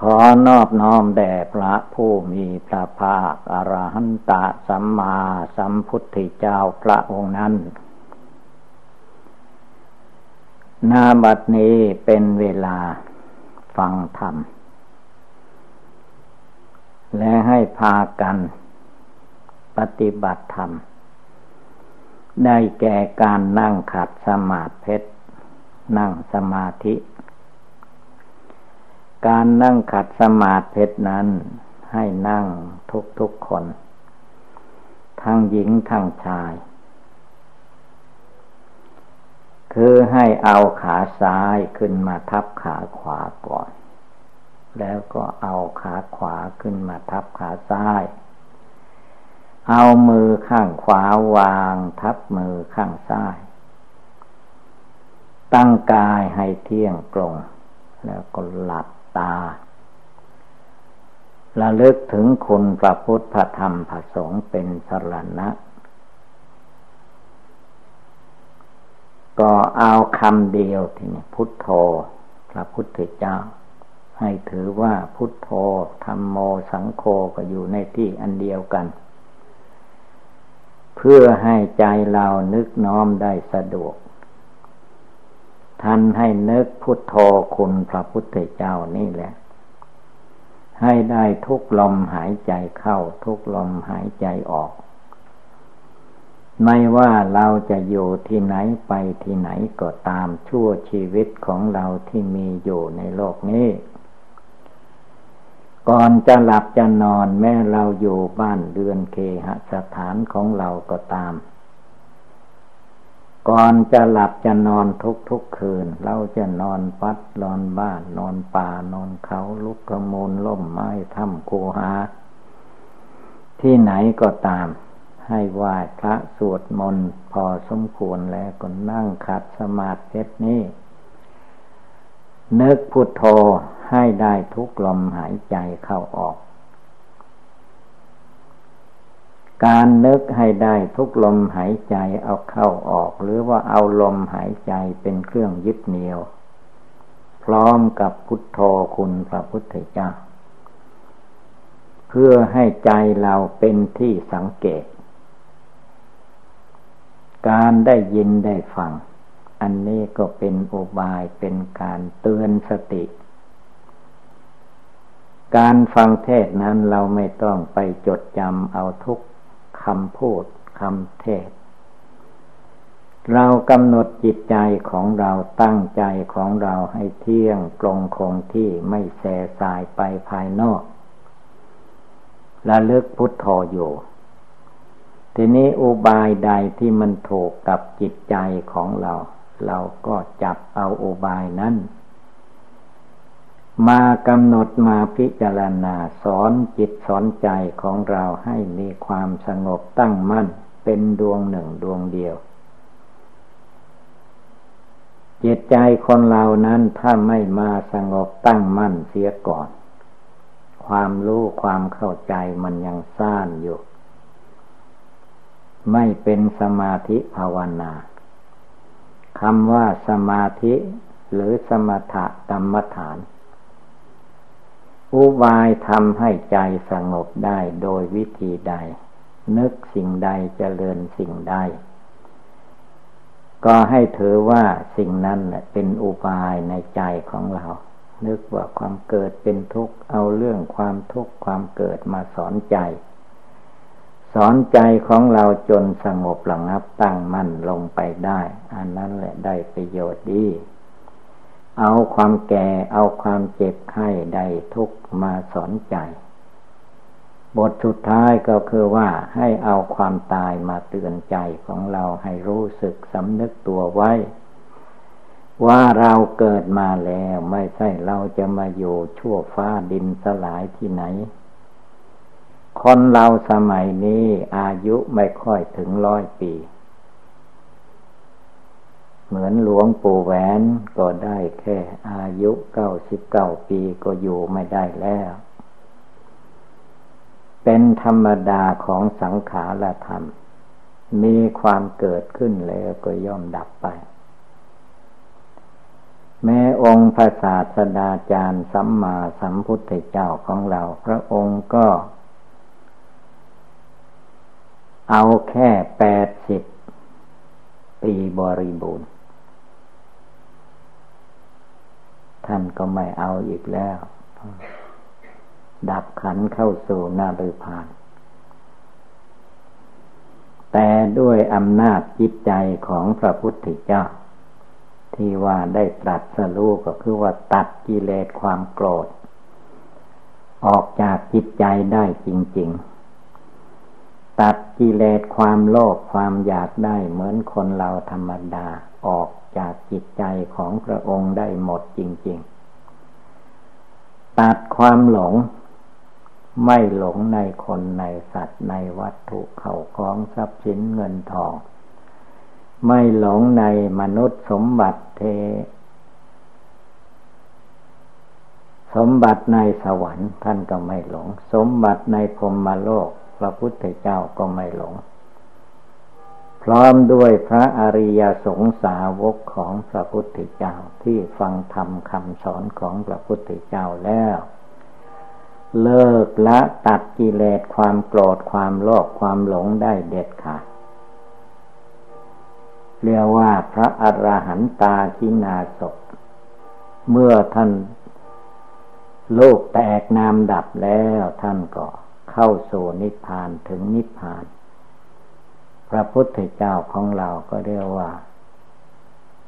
ขอนอบน้อมแด่พระผู้มีพระภาคอรหันตสัมมาสัมพุทธเจ้าพระองค์นั้น นาบัดนี้เป็นเวลาฟังธรรม และให้พากันปฏิบัติธรรม ได้แก่การนั่งขัดสมาธินั่งสมาธิ การนั่งขัดสมาธินั้น ให้นั่งทุกทุกคน ทั้งหญิงทั้งชาย คือให้เอาขาซ้ายขึ้นมาทับขาขวาก่อน แล้วก็เอาขาขวาขึ้นมาทับขาซ้าย เอามือข้างขวาวางทับมือข้างซ้าย ตั้งกายให้เที่ยงตรงแล้วก็หลับ ตาระลึกถึงคุณพระพุทธพระธรรมพระสงฆ์เป็นสรณะ ก็เอาคำเดียวทีนี้พุทโธ พระพุทธเจ้า ให้ถือว่าพุทโธธรรมโมสังโฆก็อยู่ในที่อันเดียวกัน เพื่อให้ใจเรานึกน้อมได้สะดวก ท่านให้นึกพุทโธคุณพระพุทธเจ้านี่แหละ ให้ได้ทุกลมหายใจเข้า ทุกลมหายใจออก ไม่ว่าเราจะอยู่ที่ไหนไปที่ไหนก็ตามชั่วชีวิตของเราที่มีอยู่ในโลกนี้ก่อนจะหลับจะนอนแม้เราอยู่บ้านเดือนเคหสถานของเราก็ตาม ก่อนจะหลับจะนอนทุกทุกคืน เราจะนอนปัดนอนบ้าน นอนป่านอนเขาลุกกระมูลล่มไม้ถ้ำคูหา ที่ไหนก็ตาม ให้ไหว้พระสวดมนต์พอสมควรแล้วก็นั่งขัดสมาธินี้นึกพุทโธให้ได้ทุกลมหายใจเข้าออก การนึกให้ได้ทุกลมหายใจเอาเข้าออก หรือว่าเอาลมหายใจเป็นเครื่องยึดเหนี่ยว พร้อมกับพุทโธคุณพระพุทธเจ้า เพื่อให้ใจเราเป็นที่สังเกต การได้ยินได้ฟัง อันนี้ก็เป็นอุบายเป็นการเตือนสติการฟังเทศนั้นเราไม่ต้องไปจดจำเอาทุก คำพูดคำเทศ เรากำหนดจิตใจของเราตั้งใจของเราให้เที่ยงตรงคงที่ไม่แสสายไปภายนอกระลึกพุทโธอยู่ ทีนี้อุบายใดที่มันถูกกับจิตใจของเรา เราก็จับเอาอุบายนั้น มากำหนดมาพิจารณาสอนจิตสอนใจของเราให้มีความสงบตั้งมั่นเป็นดวงหนึ่งดวงเดียว จิตใจคนเรานั้นถ้าไม่มาสงบตั้งมั่นเสียก่อน ความรู้ความเข้าใจมันยังซ่านอยู่ ไม่เป็นสมาธิภาวนาคำว่าสมาธิหรือสมถกรรมฐาน อุบายทำให้ใจสงบได้โดยวิธีใด นึกสิ่งใดจเจริญสิ่งใด ก็ให้ถือว่าสิ่งนั้นเป็นอุบายในใจของเรา นึกว่าความเกิดเป็นทุกข์ เอาเรื่องความทุกข์ความเกิดมาสอนใจ สอนใจของเราจนสงบระงับตั้งมั่นลงไปได้ อันนั้นแหละได้ประโยชน์ดี เอาความแก่เอาความเจ็บไข้ใดทุกมาสอนใจ บทสุดท้ายก็คือว่าให้เอาความตายมาเตือนใจของเราให้รู้สึกสำนึกตัวไว้ ว่าเราเกิดมาแล้วไม่ใช่เราจะมาอยู่ชั่วฟ้าดินสลายที่ไหน คนเราสมัยนี้อายุไม่ค่อยถึงร้อยปี เหมือนหลวงปู่แหวนก็ได้แค่อายุเก้าสิบเก้าปีก็อยู่ไม่ได้แล้ว เป็นธรรมดาของสังขารธรรม มีความเกิดขึ้นแล้วก็ย่อมดับไป แม้องค์พระศาสดาจารย์สัมมาสัมพุทธเจ้าของเรา พระองค์ก็ เอาแค่แปดสิบปีบริบูรณ์ ท่านก็ไม่เอาอีกแล้ว ดับขันเข้าสู่นาฤพาน แต่ด้วยอำนาจจิตใจของพระพุทธเจ้า ที่ว่าได้ตรัสรู้ก็คือว่าตัดกิเลสความโกรธ ออกจากจิตใจได้จริง ๆตัดกิเลสความโลภความอยากได้เหมือนคนเราธรรมดาออก จากจิตใจของพระองค์ได้หมดจริง ๆ ตัดความหลง ไม่หลงในคนในสัตว์ในวัตถุเข้าของทรัพย์สินเงินทอง ไม่หลงในมนุษย์สมบัติเท สมบัติในสวรรค์ท่านก็ไม่หลง สมบัติในพรมโลก พระพุทธเจ้าก็ไม่หลง พร้อมด้วยพระอริยสงสาวกของพระพุทธเจ้าที่ฟังธรรมคำสอนของพระพุทธเจ้าแล้ว เลิกละตัดกิเลสความโกรธความโลภความหลงได้เด็ดขาดเรียกว่าพระอระหันตาทินาศเมื่อท่านโลกแตกนามดับแล้วท่านก็เข้าสู่นิพพานถึงนิพพาน พระพุทธเจ้าของเราก็เรียกว่า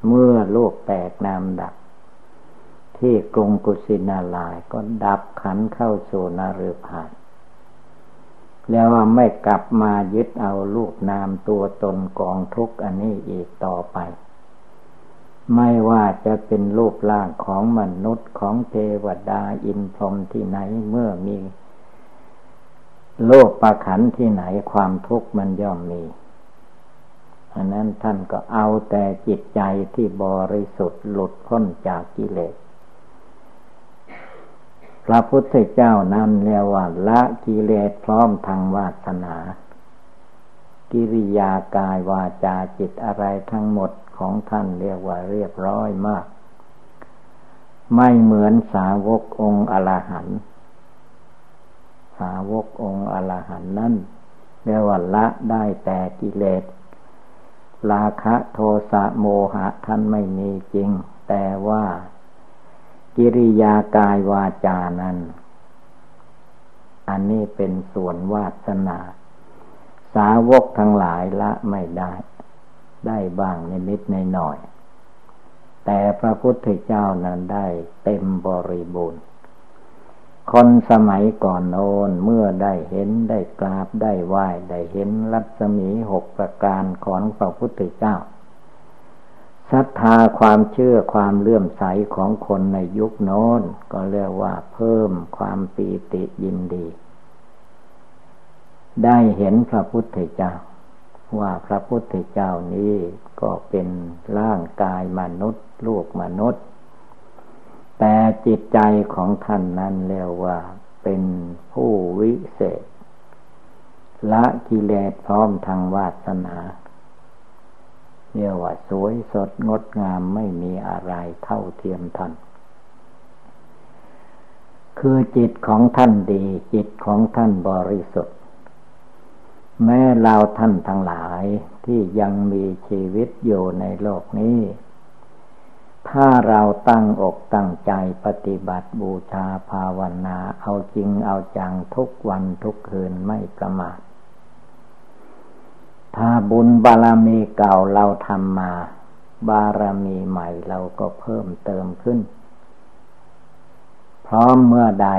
เมื่อโลกแตกนามดับ ที่กรุงกุสินาลายก็ดับขันเข้าสู่นาฤพานแล้วว่าไม่กลับมายึดเอาลูกนามตัวตนกองทุกอันนี้อีกต่อไป ไม่ว่าจะเป็นรูปร่างของมนุษย์ของเทวดาอินพรหมที่ไหนเมื่อมีโลกประขันที่ไหนความทุกข์มันย่อมมี อันนั้นท่านก็เอาแต่จิตใจที่บริสุทธิ์หลุดพ้นจากกิเลส พระพุทธเจ้านั้นเรียกว่าละกิเลสพร้อมทางวาสนา กิริยากายวาจาจิตอะไรทั้งหมดของท่านเรียกว่าเรียบร้อยมาก ไม่เหมือนสาวกองค์อรหันต์สาวกองค์อรหันนั้นเรียกว่าละได้แต่กิเลส ราคะโทสะโมหะท่านไม่มีจริง แต่ว่า กิริยากายวาจานั้น อันนี้เป็นส่วนวาสนา สาวกทั้งหลายละไม่ได้ ได้บ้างนิดในหน่อย แต่พระพุทธเจ้านั้นได้เต็มบริบูรณ์ คนสมัยก่อนโน้นเมื่อได้เห็นได้กราบได้ไหว้ ได้เห็นรัศมีหกประการของพระพุทธเจ้าศรัทธาความเชื่อความเลื่อมใสของคนในยุคโน้น ก็เรียกว่าเพิ่มความปีติยินดี ได้เห็นพระพุทธเจ้า ว่าพระพุทธเจ้านี้ก็เป็นร่างกายมนุษย์ลูกมนุษย์ แต่จิตใจของท่านนั้นเรียกว่า เป็นผู้วิเศษ ละกิเลสพร้อมทางวาสนาเรียกว่าสวยสดงดงามไม่มีอะไรเท่าเทียมท่านคือจิตของท่านดี จิตของท่านบริสุทธิ์ แม้เราท่านทั้งหลายที่ยังมีชีวิตอยู่ในโลกนี้ ถ้าเราตั้งอกตั้งใจปฏิบัติบูชาภาวนา เอาจริงเอาจังทุกวันทุกคืนไม่ประมาทถ้าบุญบารมีเก่าเราทำมา บารมีใหม่เราก็เพิ่มเติมขึ้น พร้อมเมื่อใด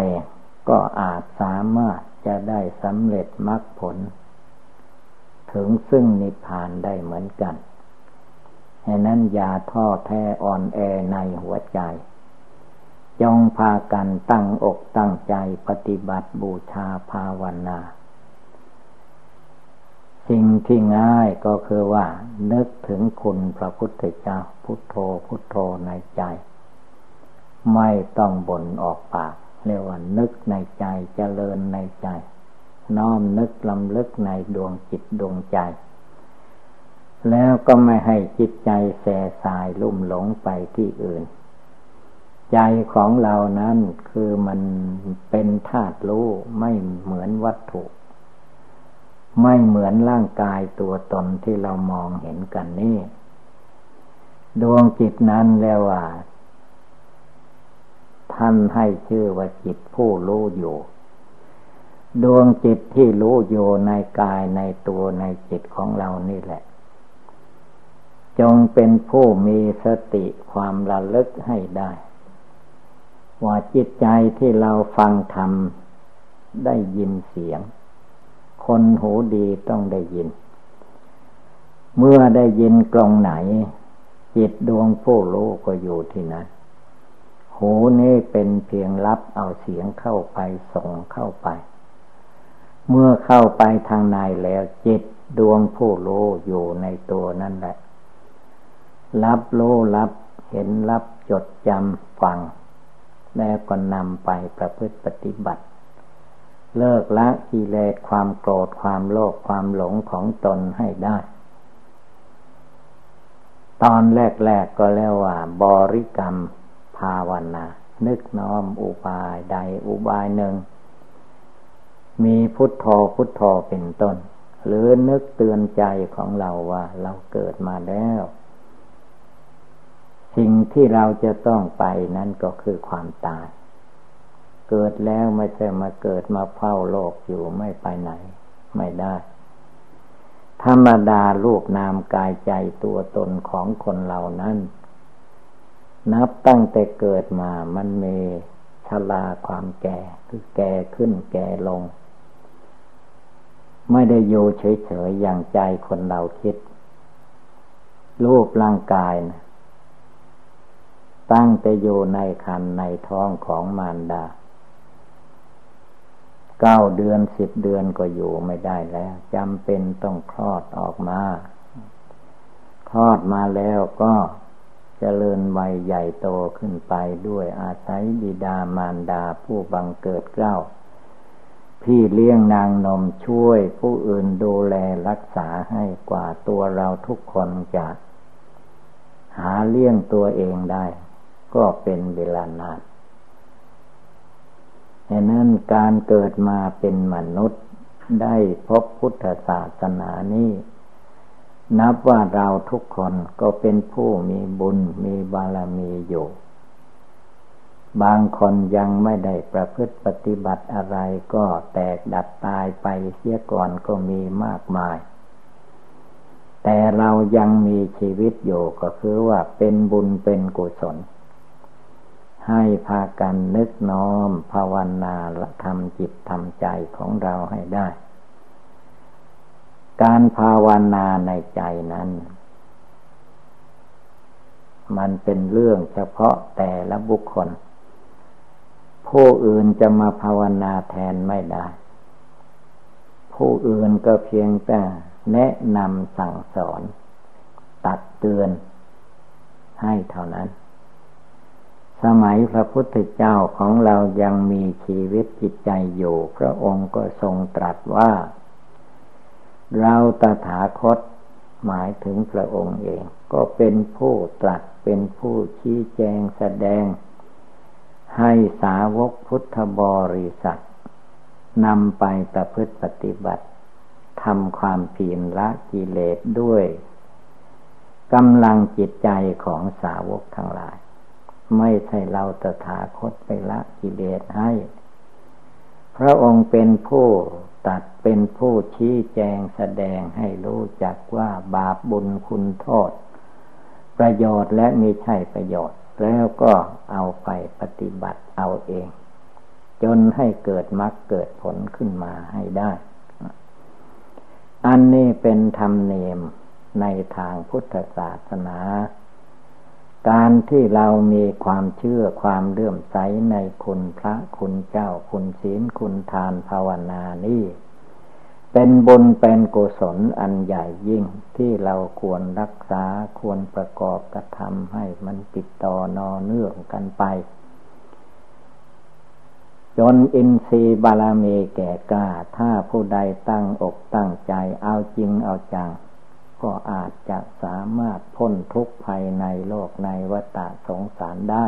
ก็อาจสามารถจะได้สำเร็จมรรคผล ถึงซึ่งนิพพานได้เหมือนกัน ฉะนั้นอย่าท้อแท้อ่อนแอในหัวใจ จงพากันตั้งอกตั้งใจปฏิบัติบูชาภาวนา สิ่งที่ง่ายก็คือว่า นึกถึงคุณพระพุทธเจ้าพุทโธพุทโธในใจ ไม่ต้องบ่นออกปากเรียกว่านึกในใจเจริญในใจ น้อมนึกลำลึกในดวงจิตดวงใจ แล้วก็ไม่ให้จิตใจแสสายลุ่มหลงไปที่อื่น ใจของเรานั้นคือมันเป็นธาตุรู้ไม่เหมือนวัตถุ ไม่เหมือนร่างกายตัวตนที่เรามองเห็นกันนี่ ดวงจิตนั้นแล้วว่า ท่านให้ชื่อว่าจิตผู้รู้อยู่ดวงจิตที่รู้อยู่ในกายในตัวในจิตของเรานี่แหละ จงเป็นผู้มีสติความระลึกให้ได้ ว่าจิตใจที่เราฟังธรรมได้ยินเสียง คนหูดีต้องได้ยิน เมื่อได้ยินกลองไหน จิตดวงผู้รู้ก็อยู่ที่นั้นหูนี่เป็นเพียงรับเอาเสียงเข้าไปส่งเข้าไป เมื่อเข้าไปทางในแล้วจิตดวงผู้รู้อยู่ในตัวนั่นแหละ รับรู้รับเห็นรับจดจำฟัง แล้วก็นำไปประพฤติปฏิบัติ เลิกละกิเลสความโกรธความโลภความหลงของตนให้ได้ ตอนแรก ๆก็แล้วว่า บริกรรมภาวนา นึกน้อมอุบายใดอุบายหนึ่ง มีพุทโธพุทโธเป็นต้น หรือนึกเตือนใจของเราว่า เราเกิดมาแล้ว สิ่งที่เราจะต้องไปนั้นก็คือความตาย เกิดแล้วไม่ใช่มาเกิดมาเฝ้าโลกอยู่ไม่ไปไหน ไม่ได้ ธรรมดาลูกนามกายใจตัวตนของคนเหล่านั้น นับตั้งแต่เกิดมามันมีชราความแก่คือแก่ขึ้นแก่ลง ไม่ได้อยู่เฉยๆอย่างใจคนเราคิด รูปร่างกายนะ ตั้งแต่อยู่ในคันในท้องของมารดาเก้าเดือนสิบเดือนก็อยู่ไม่ได้แล้วจำเป็นต้องคลอดออกมา คลอดมาแล้วก็จเจริญวัยใหญ่โตขึ้นไปด้วยอาศัยบิดามารดาผู้บังเกิดเกล้า พี่เลี้ยงนางนมช่วยผู้อื่นดูแลรักษาให้กว่าตัวเราทุกคนจะหาเลี้ยงตัวเองได้ ก็เป็นเวลานานฉะนั้นการเกิดมาเป็นมนุษย์ได้พบพุทธศาสนานี้ นับว่าเราทุกคนก็เป็นผู้มีบุญมีบารมีอยู่ บางคนยังไม่ได้ประพฤติปฏิบัติอะไรก็แตกดับตายไปเสียก่อนก็มีมากมาย แต่เรายังมีชีวิตอยู่ก็คือว่าเป็นบุญเป็นกุศล ให้พากันนึกน้อมภาวนาละทำจิตทำใจของเราให้ได้ การภาวนาในใจนั้น มันเป็นเรื่องเฉพาะแต่ละบุคคล ผู้อื่นจะมาภาวนาแทนไม่ได้ ผู้อื่นก็เพียงแต่แนะนำสั่งสอน ตัดเตือนให้เท่านั้น สมัยพระพุทธเจ้าของเรายังมีชีวิตจิตใจอยู่ พระองค์ก็ทรงตรัสว่า เราตถาคตหมายถึงพระองค์เอง ก็เป็นผู้ตรัสเป็นผู้ชี้แจงแสดง ให้สาวกพุทธบริษัทนำไปประพฤติปฏิบัติทำความเพียรละกิเลสด้วยกำลังจิตใจของสาวกทั้งหลาย ไม่ใช่เราตถาคตไปละกิเลสให้ พระองค์เป็นผู้ตัดเป็นผู้ชี้แจงแสดงให้รู้จักว่าบาปบุญคุณโทษ ประโยชน์และไม่ใช่ประโยชน์ แล้วก็เอาไปปฏิบัติเอาเอง จนให้เกิดมรรคเกิดผลขึ้นมาให้ได้ อันนี้เป็นธรรมเนียมในทางพุทธศาสนา การที่เรามีความเชื่อความเลื่อมใสในคุณพระคุณเจ้าคุณศีลคุณทานภาวนานี่เป็นบุญเป็นกุศลอันใหญ่ยิ่งที่เราควรรักษาควรประกอบกระทำให้มันติดต่อนอเนื่องกันไป จนอินทรีย์บารมีแก่กล้า ถ้าผู้ใดตั้งอกตั้งใจเอาจริงเอาจัง ก็อาจจะสามารถพ้นทุกข์ภายในโลกในวัฏสงสารได้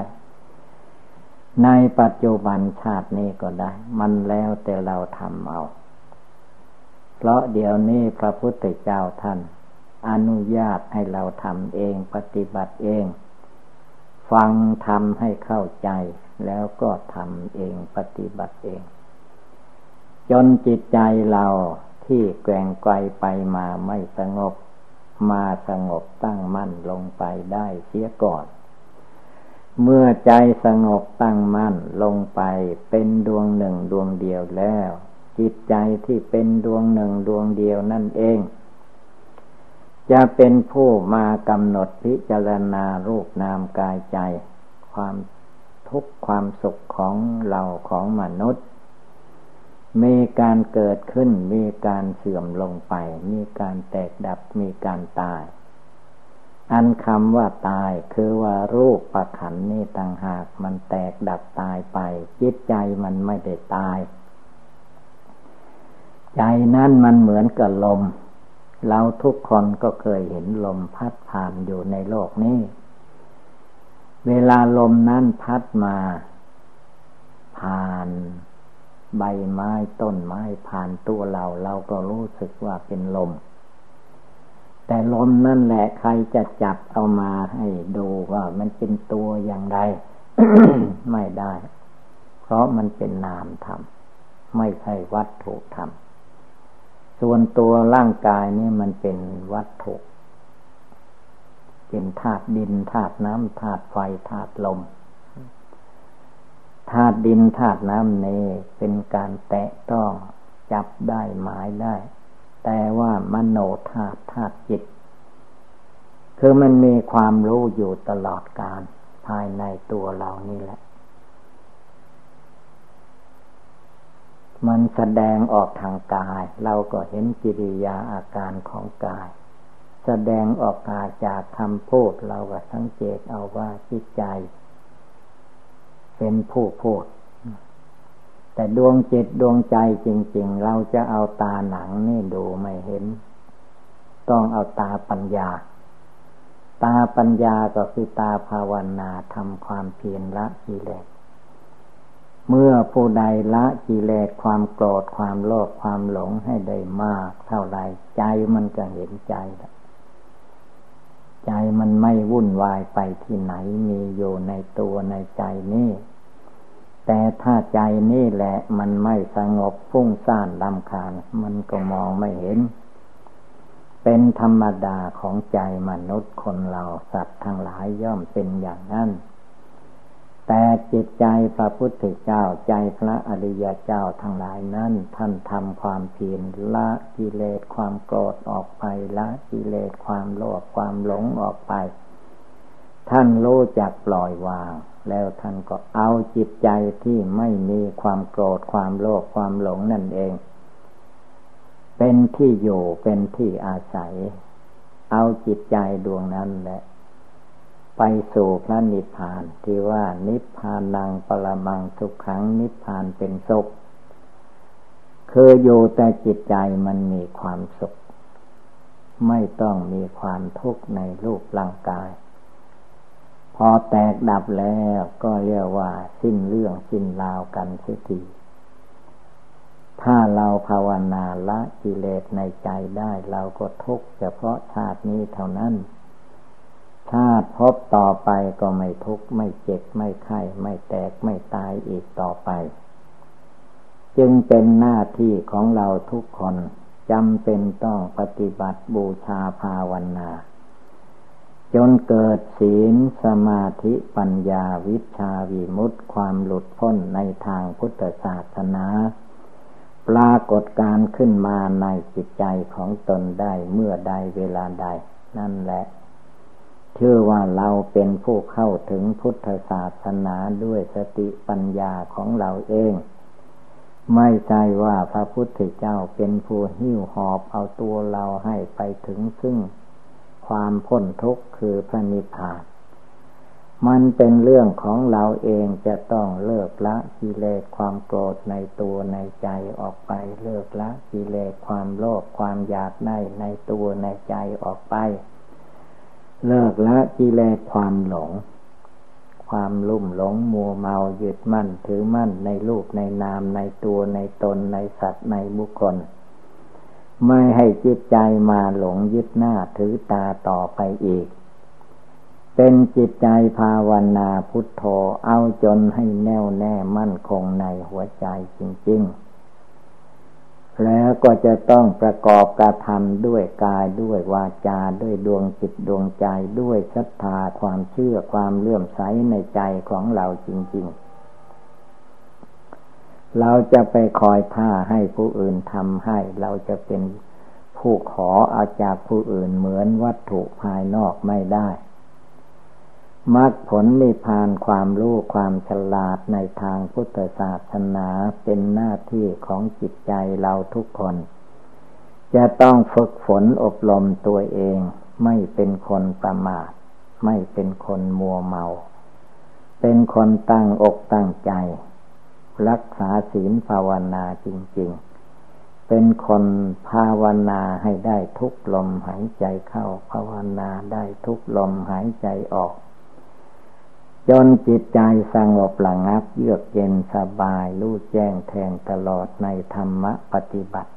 ในปัจจุบันชาตินี้ก็ได้ มันแล้วแต่เราทำเอา เพราะเดี๋ยวนี้พระพุทธเจ้าท่าน อนุญาตให้เราทำเองปฏิบัติเอง ฟังทำให้เข้าใจ แล้วก็ทำเองปฏิบัติเอง จนจิตใจเราที่แกว่งไกลไปมาไม่สงบ มาสงบตั้งมั่นลงไปได้เสียก่อน เมื่อใจสงบตั้งมั่นลงไปเป็นดวงหนึ่งดวงเดียวแล้ว จิตใจที่เป็นดวงหนึ่งดวงเดียวนั่นเอง จะเป็นผู้มากำหนดพิจารณารูปนามกายใจ ความทุกข์ความสุขของเราของมนุษย์ มีการเกิดขึ้น มีการเสื่อมลงไป มีการแตกดับ มีการตาย อันคำว่าตายคือว่ารูปประขันนี่ต่างหากมันแตกดับตายไป จิตใจมันไม่ได้ตาย ใจนั้นมันเหมือนกับลม เราทุกคนก็เคยเห็นลมพัดผ่านอยู่ในโลกนี้ เวลาลมนั้นพัดมา ผ่าน ใบไม้ต้นไม้ผ่านตัวเรา เราก็รู้สึกว่าเป็นลม แต่ลมนั่นแหละใครจะจับเอามาให้ดูว่ามันเป็นตัวอย่างไรไม่ได้ เพราะมันเป็นนามธรรม ไม่ใช่วัตถุธรรม ส่วนตัวร่างกายนี่มันเป็นวัตถุ เป็นธาตุดินธาตุน้ำธาตุไฟธาตุลม ธาตุดินธาตุน้ำเนเป็นการแตะต้องจับได้หมายได้ แต่ว่ามโนธาตุธาตุจิต คือมันมีความรู้อยู่ตลอดการภายในตัวเรานี่แหละ มันแสดงออกทางกาย เราก็เห็นกิริยาอาการของกาย แสดงออกมาจากคำพูดเราก็สังเกตเอาว่าจิตใจ เป็นผู้พูด แต่ดวงจิตดวงใจจริง ๆ เราจะเอาตาหนังนี่ดูไม่เห็น ต้องเอาตาปัญญา ตาปัญญาก็คือตาภาวนาทำความเพียรละกิเลสเมื่อผู้ใดละกิเลสความโกรธความโลภความหลงให้ได้มาก เท่าไรใจมันก็เห็นใจใจมันไม่วุ่นวายไปที่ไหนมีอยู่ในตัวในใจนี่ แต่ถ้าใจนี่แหละ มันไม่สงบฟุ้งซ่านลำคาญ มันก็มองไม่เห็น เป็นธรรมดาของใจมนุษย์คนเราสัตว์ทั้งหลายย่อมเป็นอย่างนั้น แต่จิตใจพระพุทธเจ้าใจพระอริยเจ้าทั้งหลายนั้น ท่านทำความเพียรละกิเลสความโกรธออกไปละกิเลสความโลภความหลงออกไป ท่านรู้จักปล่อยวาง แล้วท่านก็เอาจิตใจที่ไม่มีความโกรธความโลภความหลงนั่นเอง เป็นที่อยู่เป็นที่อาศัย เอาจิตใจดวงนั้นแหละ ไปสู่พระนิพพานที่ว่านิพพานังปรมังทุกขังนิพพานเป็นสุขคืออยู่แต่จิตใจมันมีความสุข ไม่ต้องมีความทุกข์ในรูปร่างกาย อแตกดับแล้วก็เรียกว่า สิ้นเรื่องสิ้นราวกันเสียทีถ้าเราภาวนาละกิเลสในใจได้เราก็ทุกข์เฉพาะชาตินี้เท่านั้น ชาติพบต่อไปก็ไม่ทุกข์ไม่เจ็บไม่ไข้ ไม่แตกไม่ตายอีกต่อไป จึงเป็นหน้าที่ของเราทุกคนจำเป็นต้องปฏิบัติบูชาภาวนา จนเกิดศีลสมาธิปัญญาวิชาวิมุตติความหลุดพ้นในทางพุทธศาสนา ปรากฏการขึ้นมาในจิตใจของตนได้เมื่อใดเวลาใด นั่นแหละเชื่อว่าเราเป็นผู้เข้าถึงพุทธศาสนาด้วยสติปัญญาของเราเอง ไม่ใช่ว่าพระพุทธเจ้าเป็นผู้หิ้วหอบเอาตัวเราให้ไปถึงซึ่ง ความพ้นทุกข์คือพระนิพพาน มันเป็นเรื่องของเราเองจะต้องเลิกละกิเลสความโกรธในตัวในใจออกไป เลิกละกิเลสความโลภความอยากได้ในตัวในใจออกไป เลิกละกิเลสความหลง ความลุ่มหลงมัวเมายึดมั่นถือมั่นในรูปในนามในตัวในตนในสัตว์ในบุคคล ไม่ให้จิตใจมาหลงยึดหน้าถือตาต่อไปอีก เป็นจิตใจภาวนาพุทโธเอาจนให้แน่วแน่มั่นคงในหัวใจจริง ๆ แล้วก็จะต้องประกอบกระทำด้วยกายด้วยวาจาด้วยดวงจิตดวงใจด้วยศรัทธาความเชื่อความเลื่อมใสในใจของเราจริง ๆ เราจะไปคอยท่าให้ผู้อื่นทำให้ เราจะเป็นผู้ขออาจากผู้อื่นเหมือนวัตถุภายนอกไม่ได้มรรคผลนิพพานความรู้ความฉลาดในทางพุทธศาสนาเป็นหน้าที่ของจิตใจเราทุกคน จะต้องฝึกฝนอบรมตัวเอง ไม่เป็นคนประมาท ไม่เป็นคนมัวเมา เป็นคนตั้งอกตั้งใจ รักษาศีลภาวนาจริง ๆ เป็นคนภาวนาให้ได้ทุกลมหายใจเข้า ภาวนาได้ทุกลมหายใจออก จนจิตใจสงบหลังับ เยือกเย็นสบายรู้แจ้งแทงตลอดในธรรมปฏิบัติ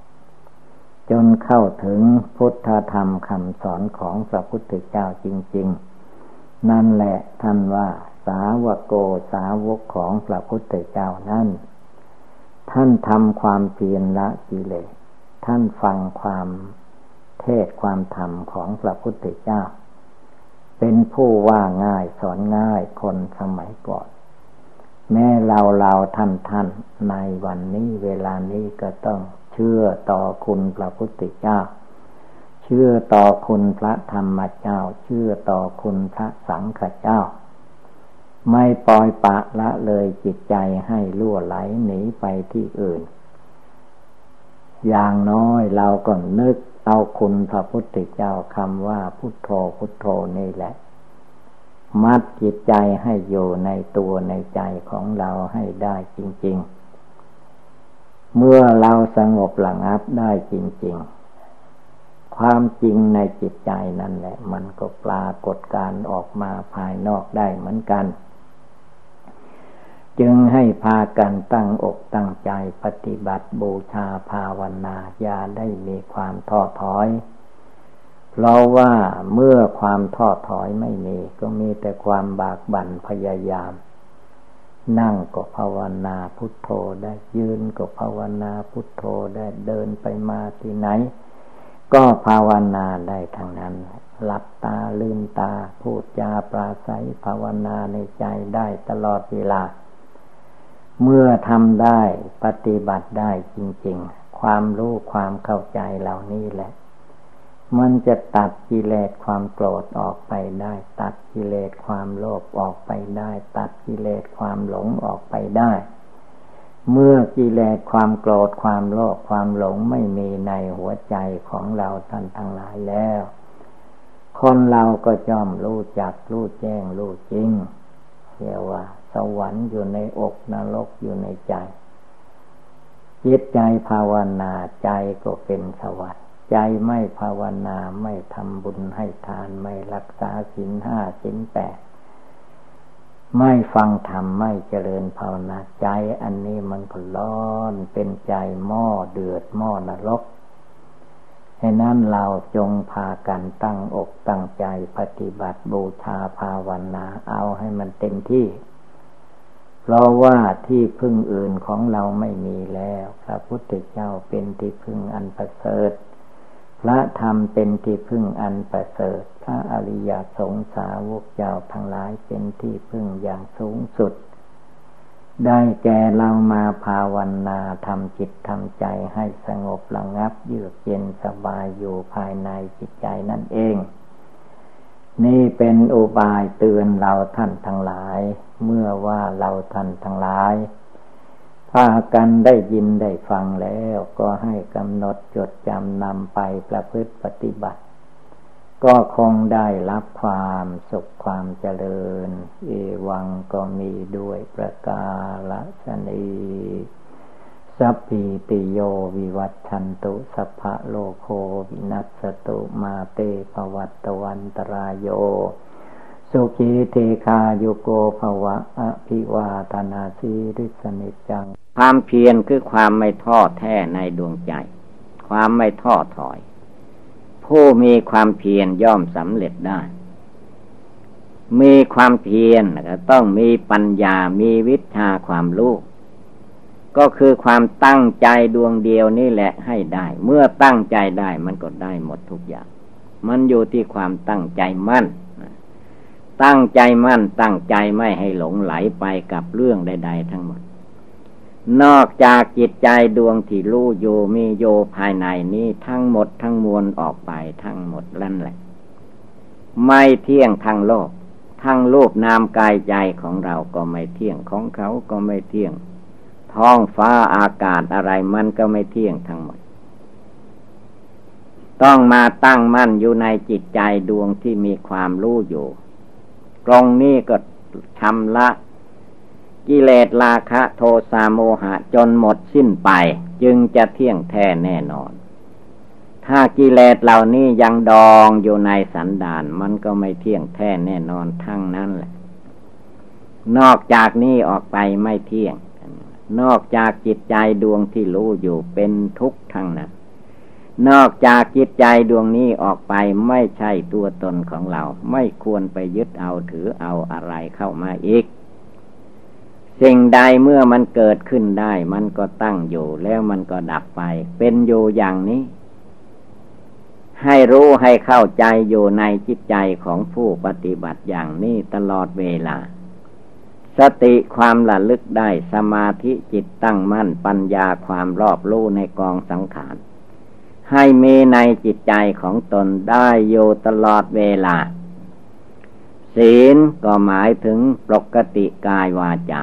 จนเข้าถึงพุทธธรรมคำสอนของพระพุทธเจ้าจริง ๆ นั่นแหละท่านว่า สาวโกสาวกของพระพุทธเจ้านั่นท่านทำความเพียรละกิเลส ท่านฟังความเทศความธรรมของพระพุทธเจ้า เป็นผู้ว่าง่ายสอนง่ายคนสมัยก่อน แม่เราเราท่านท่านในวันนี้เวลานี้ก็ต้องเชื่อต่อคุณพระพุทธเจ้า เชื่อต่อคุณพระธรรมเจ้า เชื่อต่อคุณพระสังฆเจ้า ไม่ปล่อยปะละเลยจิตใจให้ล่วไหลหนีไปที่อื่น อย่างน้อยเราก็นึกเอาคุณพระพุทธเจ้าคำว่าพุทโธพุทโธนี่แหละ มัดจิตใจให้อยู่ในตัวในใจของเราให้ได้จริง ๆ เมื่อเราสงบหลังับได้จริง ๆ ความจริงในจิตใจนั่นแหละ มันก็ปรากฏการออกมาภายนอกได้เหมือนกัน จึงให้พากันตั้งอกตั้งใจปฏิบัติบูชาภาวนาอย่าได้มีความท้อถอย เพราะว่าเมื่อความท้อถอยไม่มีก็มีแต่ความบากบั่นพยายาม นั่งก็ภาวนาพุทโธได้ยืนก็ภาวนาพุทโธได้เดินไปมาที่ไหน ก็ภาวนาได้ทั้งนั้น หลับตาลืมตาพูดจาปราศัยภาวนาในใจได้ตลอดเวลา เมื่อทำได้ปฏิบัติได้จริง ๆ ความรู้ความเข้าใจเหล่านี้แหละ มันจะตัดกิเลสความโกรธออกไปได้ ตัดกิเลสความโลภออกไปได้ ตัดกิเลสความหลงออกไปได้ เมื่อกิเลสความโกรธความโลภความหลงไม่มีในหัวใจของเราท่านทั้งหลายแล้ว คนเราก็ย่อมรู้จักรู้แจ้งรู้จริงเรียกว่า สวรรค์อยู่ในอกนรกอยู่ในใจจิตใจภาวนาใจก็เป็นสวรรค์ใจไม่ภาวนาไม่ทำบุญให้ทานไม่รักษาศีลห้าศีลแปดไม่ฟังธรรมไม่เจริญภาวนาใจ อันนี้มันก็ร้อนเป็นใจหม้อเดือดหม้อนรกให้นั้นเราจงพากันตั้งอกตั้งใจปฏิบัติบูชาภาวนาเอาให้มันเต็มที่ เพราะว่าที่พึ่งอื่นของเราไม่มีแล้ว พระพุทธเจ้าเป็นที่พึ่งอันประเสริฐ พระธรรมเป็นที่พึ่งอันประเสริฐ พระอริยสงสาวกเจ้าทั้งหลายเป็นที่พึ่งอย่างสูงสุด ได้แก่เรามาภาวนาทำจิตทำใจให้สงบระงับเยือกเย็นสบายอยู่ภายในจิตใจนั่นเอง นี่เป็นอุบายเตือนเราท่านทั้งหลายเมื่อว่าเราท่านทั้งหลายพากันได้ยินได้ฟังแล้วก็ให้กำหนดจดจำนำไปประพฤติปฏิบัติ ก็คงได้รับความสุขความเจริญ เอวังก็มีด้วยประกาศนีสัพพิติโยวิวัตชันตุสัพพะโลโควินัสตุมาเตภวัตวันตรายโย สุขีเทคาโยโกภวะอภิวาตนาสีริสนิจัง ความเพียรคือความไม่ท้อแท้ในดวงใจ ความไม่ท้อถอย ผู้มีความเพียรย่อมสำเร็จได้ มีความเพียรก็ต้องมีปัญญามีวิชาความรู้ก็คือความตั้งใจดวงเดียวนี่แหละให้ได้ เมื่อตั้งใจได้มันก็ได้หมดทุกอย่าง มันอยู่ที่ความตั้งใจมั่น ตั้งใจมั่นตั้งใจไม่ให้หลงไหลไปกับเรื่องใด ๆ ทั้งหมด นอกจากจิตใจดวงที่รู้โยมีโยภายในนี้ทั้งหมดทั้งมวลออกไปทั้งหมดลั่นแหละ ไม่เที่ยงทั้งโลก ทั้งรูปนามกายใจของเราก็ไม่เที่ยงของเขาก็ไม่เที่ยง ท้องฟ้าอากาศอะไรมันก็ไม่เที่ยงทั้งหมดต้องมาตั้งมั่นอยู่ในจิตใจดวงที่มีความรู้อยู่ ตรงนี้ก็ทำละกิเลสราคะโทสะโมหะจนหมดสิ้นไป จึงจะเที่ยงแท้แน่นอน ถ้ากิเลสเหล่านี้ยังดองอยู่ในสันดาน มันก็ไม่เที่ยงแท้แน่นอนทั้งนั้นแหละ นอกจากนี้ออกไปไม่เที่ยง นอกจากจิตใจดวงที่รู้อยู่เป็นทุกข์ทั้งนั้น นอกจากจิตใจดวงนี้ออกไปไม่ใช่ตัวตนของเรา ไม่ควรไปยึดเอาถือเอาอะไรเข้ามาอีก สิ่งใดเมื่อมันเกิดขึ้นได้ มันก็ตั้งอยู่แล้วมันก็ดับไป เป็นอยู่อย่างนี้ ให้รู้ให้เข้าใจอยู่ในจิตใจของผู้ปฏิบัติอย่างนี้ตลอดเวลา สติความระลึกได้สมาธิจิตตั้งมั่นปัญญาความรอบรู้ในกองสังขาร ให้มีในจิตใจของตนได้อยู่ตลอดเวลา ศีลก็หมายถึงปกติกายวาจา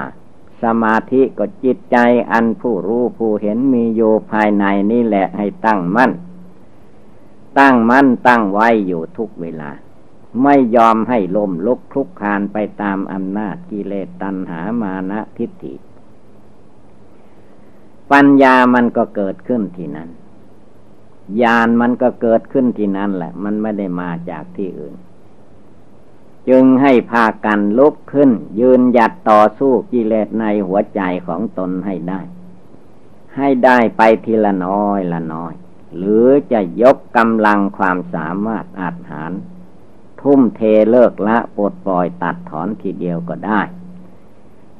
สมาธิก็จิตใจอันผู้รู้ผู้เห็นมีอยู่ภายในนี่แหละให้ตั้งมั่น ตั้งมั่นตั้งไว้อยู่ทุกเวลา ไม่ยอมให้ลมลุกคลุกคานไปตามอำนาจกิเลสตัณหามานะทิฏฐิ ปัญญามันก็เกิดขึ้นที่นั้น ญาณมันก็เกิดขึ้นที่นั่นแหละ มันไม่ได้มาจากที่อื่น จึงให้พากันลุกขึ้น ยืนหยัดต่อสู้กิเลสในหัวใจของตนให้ได้ ให้ได้ไปทีละน้อยละน้อย หรือจะยกกำลังความสามารถอาจหาร ทุ่มเทเลิกละปลดปล่อยตัดถอนทีเดียวก็ได้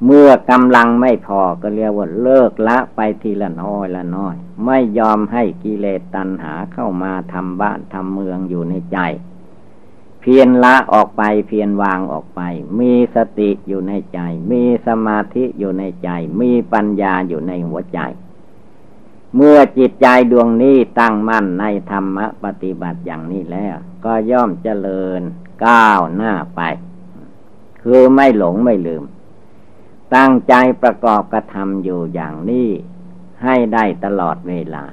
เมื่อกำลังไม่พอก็เรียกว่าเลิกละไปทีละน้อยละน้อย ไม่ยอมให้กิเลสตัณหาเข้ามาทำบ้านทำเมืองอยู่ในใจ เพียรละออกไปเพียรวางออกไป มีสติอยู่ในใจ มีสมาธิอยู่ในใจ มีปัญญาอยู่ในหัวใจ เมื่อจิตใจดวงนี้ตั้งมั่นในธรรมปฏิบัติอย่างนี้แล้ว ก็ย่อมเจริญก้าวหน้าไป คือไม่หลงไม่ลืม ตั้งใจประกอบกระทำอยู่อย่างนี้ ให้ได้ตลอดเวลา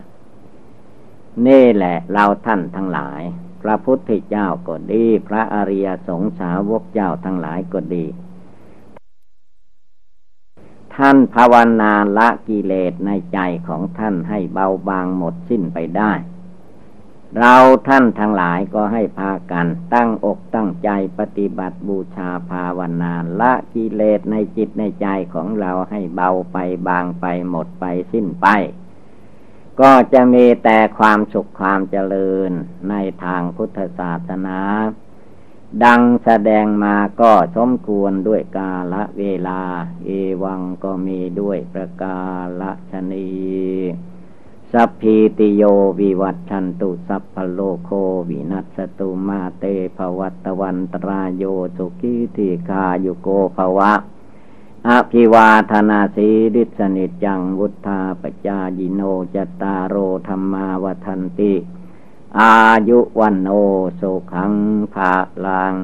นี่แหละเราท่านทั้งหลาย พระพุทธเจ้าก็ดี พระอริยสงสาวกเจ้าทั้งหลายก็ดี ท่านภาวนาละกิเลสในใจของท่านให้เบาบางหมดสิ้นไปได้ เราท่านทั้งหลายก็ให้พากัน ตั้งอกตั้งใจปฏิบัติบูชาภาวนาละกิเลสในจิตในใจของเราให้เบาไปบางไปหมดไปสิ้นไป ก็จะมีแต่ความสุขความเจริญในทางพุทธศาสนา ดังแสดงมาก็สมควรด้วยกาละเวลา เอวังก็มีด้วยประกาละชนี สัพพีติโยวิวัตชันตุสัพพโลโควินัสตุมาเตภวัตวันตรายโยสุกิธิคายุโกภวะอภิวาธนาสีดิสนิจังวุธาปจายิโนจตารโรธรรมาวทันติ อายุวันโนสุขังภาลัง